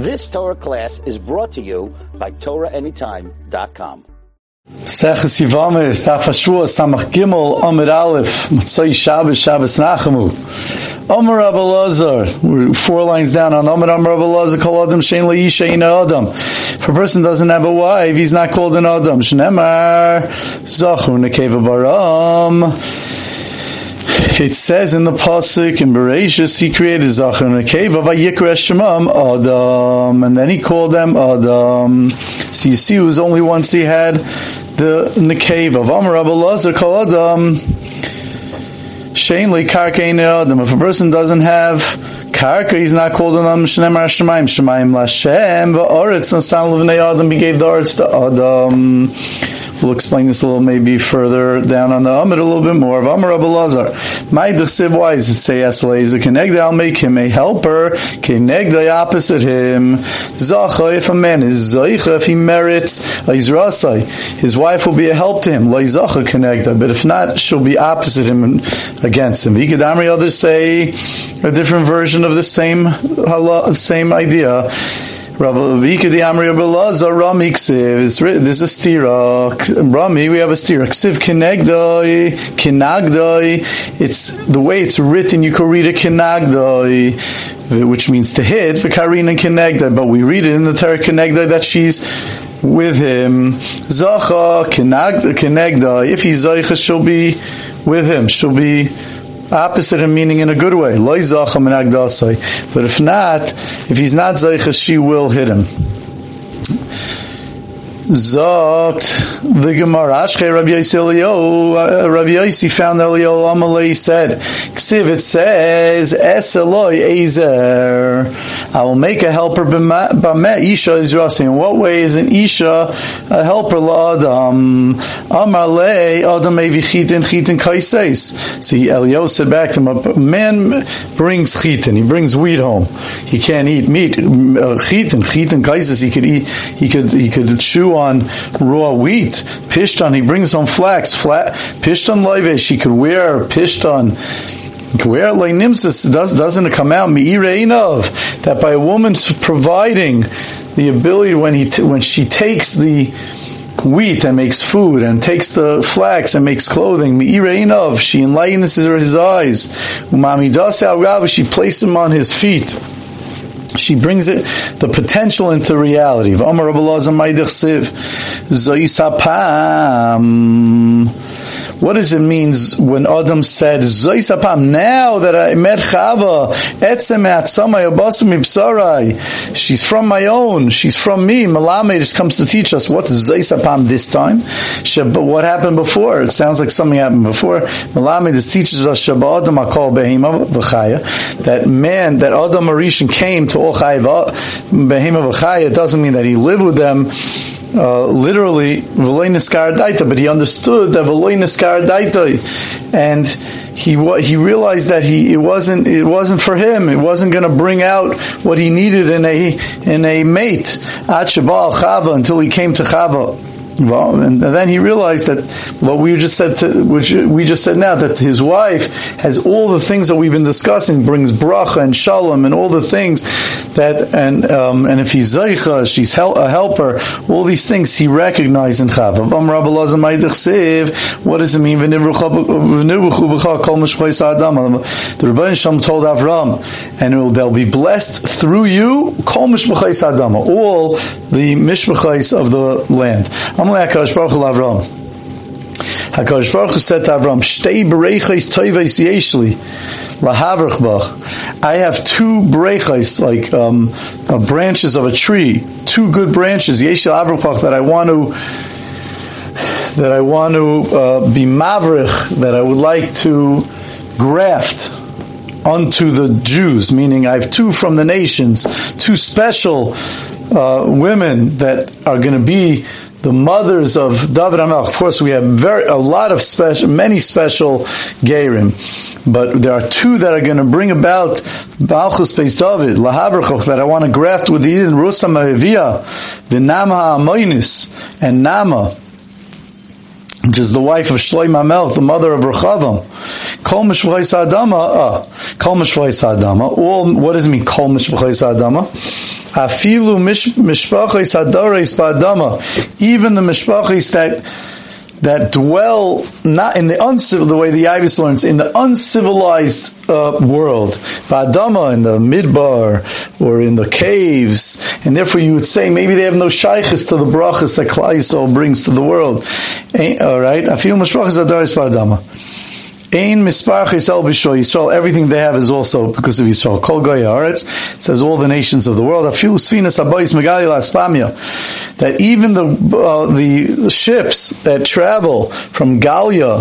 This Torah class is brought to you by TorahAnytime.com. Seches Yivamis, Tafashua, Samach Gimel, Amid Aleph, Motzai Shabbos, Shabbos Nachamu. Omer Rabbi Lazar, we're four lines down on Omer Omer Rabbi Lazar, Kol Adam Shein Leisha Ina Adam. If a person doesn't have a wife, he's not called an Adam. Shnemar, Zachu Nekeva Baram. It says in the pasuk in Bereshis, he created Zachar and Nekeva, Vayikra Shemam Adam, and then he called them Adam. So you see, it was only once he had the Nekeva. Vamar Rabbi Lazar Kol Adam. Shainli karka adam. If a person doesn't have karka, he's not called an adam. Shneim Shemaim Shemaim Lashem va'aretz nasan levnei adam. He gave the aretz to Adam. We'll explain this a little maybe further down on the Amid a little bit more. Of Amar Rabbi Lazar, my desiv why does it say Esleza Kenegda? I'll make him a helper. Kenegda opposite him. Zacha if a man is Zaycha if he merits Izrasai, his wife will be a help to him. Zacha Kenegda, but if not, she'll be opposite him and against him. Vikadamri others say a different version of the same same idea. Rabbi Vika the Amri Abelazar Rami Ksiv. This is a stira. Rami, we have a stira. Ksiv kinegdoi, kinagdoi. It's the way it's written. You could read it kinagdoi, which means to hit. V'karin and kinegdoi, but we read it in the Torah kinegdoi that she's with him. Zacha kinegdoi. If he's zaycha, she'll be with him. She'll be opposite him meaning in a good way. But if not, if he's not Zaycha, she will hit him. Zogt the Gemara. Rabbi Yossi Elio. Uh, Rabbi Yossi found Elio Amalei said, Ksiv it says, Es Eloi Ezer. I will make a helper b'meh Isha is Rasi. In what way is an Isha a helper la'adam? Amalei Adam Evi Chitin Chitin Kaises. See, Elio said back to him, a man brings chitin. He brings wheat home. He can't eat meat. Uh, chitin, chitin Kaises. He could eat. He could. He could chew on raw wheat. Pishton, he brings on flax. Flat, pishton loivesh, he could wear pishton. Where nimsis does doesn't it come out mi'ireinov that by a woman providing the ability when he when she takes the wheat and makes food and takes the flax and makes clothing mi'ireinov she enlightens his eyes umami das she places him on his feet she brings it the potential into reality. What does it mean when Adam said, now that I met Chava, she's from my own, she's from me, Malame just comes to teach us what's Zoisapam this time. But what happened before? It sounds like something happened before. Malame just teaches us Adam that man, that Adam Arishan came to all Chayva, Behema V'chaya, it doesn't mean that he lived with them, uh, literally but he understood that and he he realized that he it wasn't it wasn't for him. It wasn't going to bring out what he needed in a in a mate. Until he came to Chava. Well, and then he realized that what we just said, to, which we just said now, that his wife has all the things that we've been discussing, brings bracha and shalom and all the things that, and um, and if he's zaycha, she's hel- a helper, all these things he recognized in Chavav. What does it mean? The Rebbeinu Shalom told Avram, and will, they'll be blessed through you, all the mishpachais of the land. Amalei HaKadosh Baruch Hu Avram. HaKadosh Baruch Hu said to Avram, Shtei bereiches toives yeshli, lahavrach bach. I have two bereiches, like um, uh, branches of a tree, two good branches, yeshli lahavrach bach, that I want to that I want to uh, be mavrich, that I would like to graft unto the Jews, meaning I have two from the nations, two special uh, women that are going to be the mothers of David Amelch. Of course, we have very a lot of special, many special gerim, but there are two that are going to bring about Balchus Beis David Lahavrachov that I want to graft with the Eden Rusam Avivia, the Nama Amoinis, and Nama. Which is the wife of Shloim Amel, the mother of Rechavam. Kol Mishvayis Adama, uh, Kol Mishvayis Adama. All, what does it mean, Kol Mishvayis Adama? Afilu mishpachis hadaris ba'adama. Even the mishpachis that that dwell not in the uncivil, the way the Ivis learns, in the uncivilized uh, world, Ba'adama, in the midbar, or in the caves, and therefore you would say maybe they have no shaykhs to the brachas that Yisrael brings to the world. All right, feel mishpachis hadaris ba'adama. Ein mispar chisel b'shoy Yisrael. Everything they have is also because of Yisrael. Kol goy haaretz. It says all the nations of the world. Afilu sfinas habayis megali laspamia. That even the uh, the ships that travel from Galia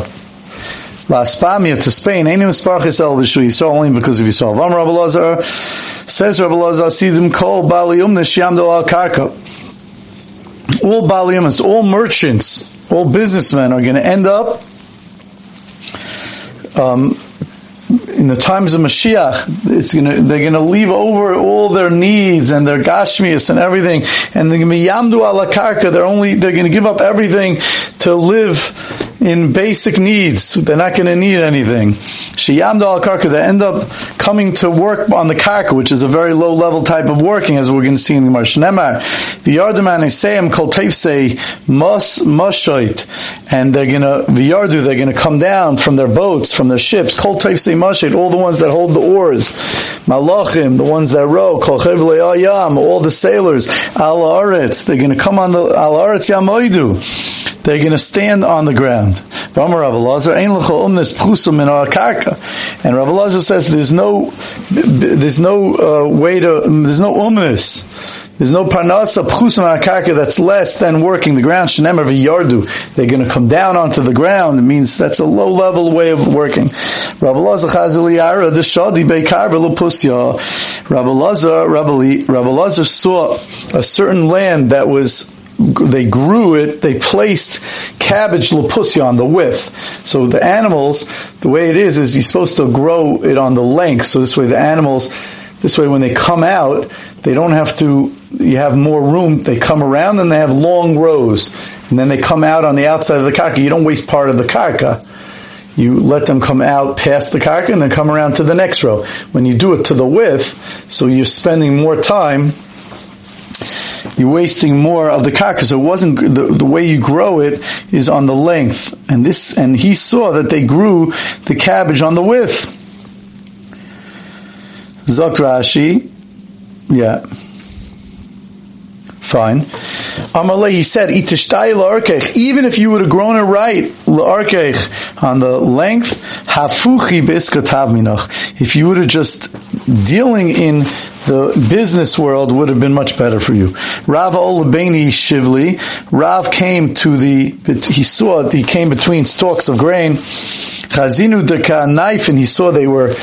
La Laspamia to Spain, Ein mispar chisel b'shoy Yisrael only because of Yisrael. Vam Rabbi Lazar says Rabbi Lazar sidim kol balium neshyamdo al karka. All baliumas, all merchants, all businessmen are going to end up um, in the times of Mashiach, gonna, they're going to leave over all their needs and their gashmias and everything, and they're going to be yamdu. They're only they're going to give up everything to live in basic needs. They're not going to need anything. Shiyamdu al karka. They end up coming to work on the karka, which is a very low level type of working, as we're going to see in the Marsh Nemar. The yardaman isayim kol say mus mushoit, and they're going to the yardu. They're going to come down from their boats, from their ships. Kol say mushoit. All the ones that hold the oars, malachim, the ones that row. Kol Ayam, All the sailors. Al aretz. They're going to come on the al aretz yamoidu they're going to stand on the ground. And Rav Elazar says there's no, there's no uh, way to, there's no umnis. There's no parnasa pchusim akarka that's less than working the ground. Shenemer v'yardu. They're going to come down onto the ground. It means that's a low level way of working. Rabbi Lazar chaziliyara the shadi beikar v'lupusya. Rabbi Lazar, Rabbi Lazar saw a certain land that was they grew it, they placed cabbage lapussia on the width. So the animals, the way it is, is you're supposed to grow it on the length. So this way the animals, this way when they come out, they don't have to, you have more room. They come around and they have long rows. And then they come out on the outside of the karka. You don't waste part of the karka. You let them come out past the karka and then come around to the next row. When you do it to the width, so you're spending more time you're wasting more of the carcass. So it wasn't the, the way you grow it is on the length, and this and he saw that they grew the cabbage on the width. Zok Rashi, yeah. Fine. Amalei, he said, even if you would have grown it right, on the length, hafuchi If you would have just dealing in the business world would have been much better for you. Rav Olabeni Shivli, Rav came to the, he saw, he came between stalks of grain, Chazinu deka knife, and he saw they were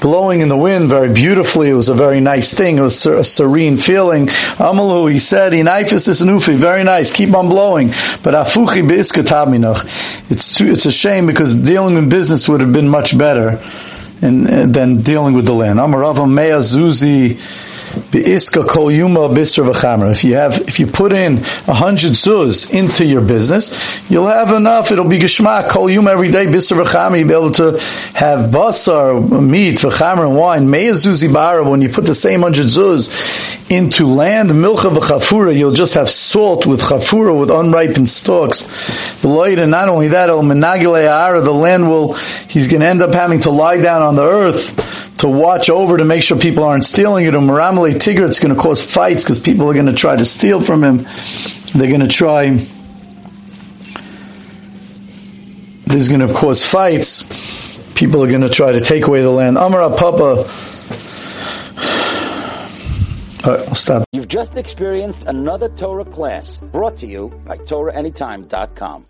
blowing in the wind very beautifully. It was a very nice thing. It was a serene feeling. Amalu, he said, Inaifis is nufi, very nice. Keep on blowing. But afuchi beiskatabminach. It's it's a shame because dealing in business would have been much better and, uh, and than dealing with the land. Amarava Mea Zuzi If you have, if you put in a hundred zuz into your business, you'll have enough. It'll be geshmak kol yuma every day bisr v'chamra. You'll be able to have basar, meat, v'chamra, and wine. Mea zuzi bara. When you put the same hundred zuz into land, milcha v'chafura, you'll just have salt with chafura with unripened stalks. And not only that, el menagile the land will. He's going to end up having to lie down on the earth to watch over to make sure people aren't stealing it. Maramale Tigr, it's going to cause fights because people are going to try to steal from him. They're going to try. This is going to cause fights. People are going to try to take away the land. Amara Papa. All right, we'll stop. You've just experienced another Torah class brought to you by TorahAnytime.com.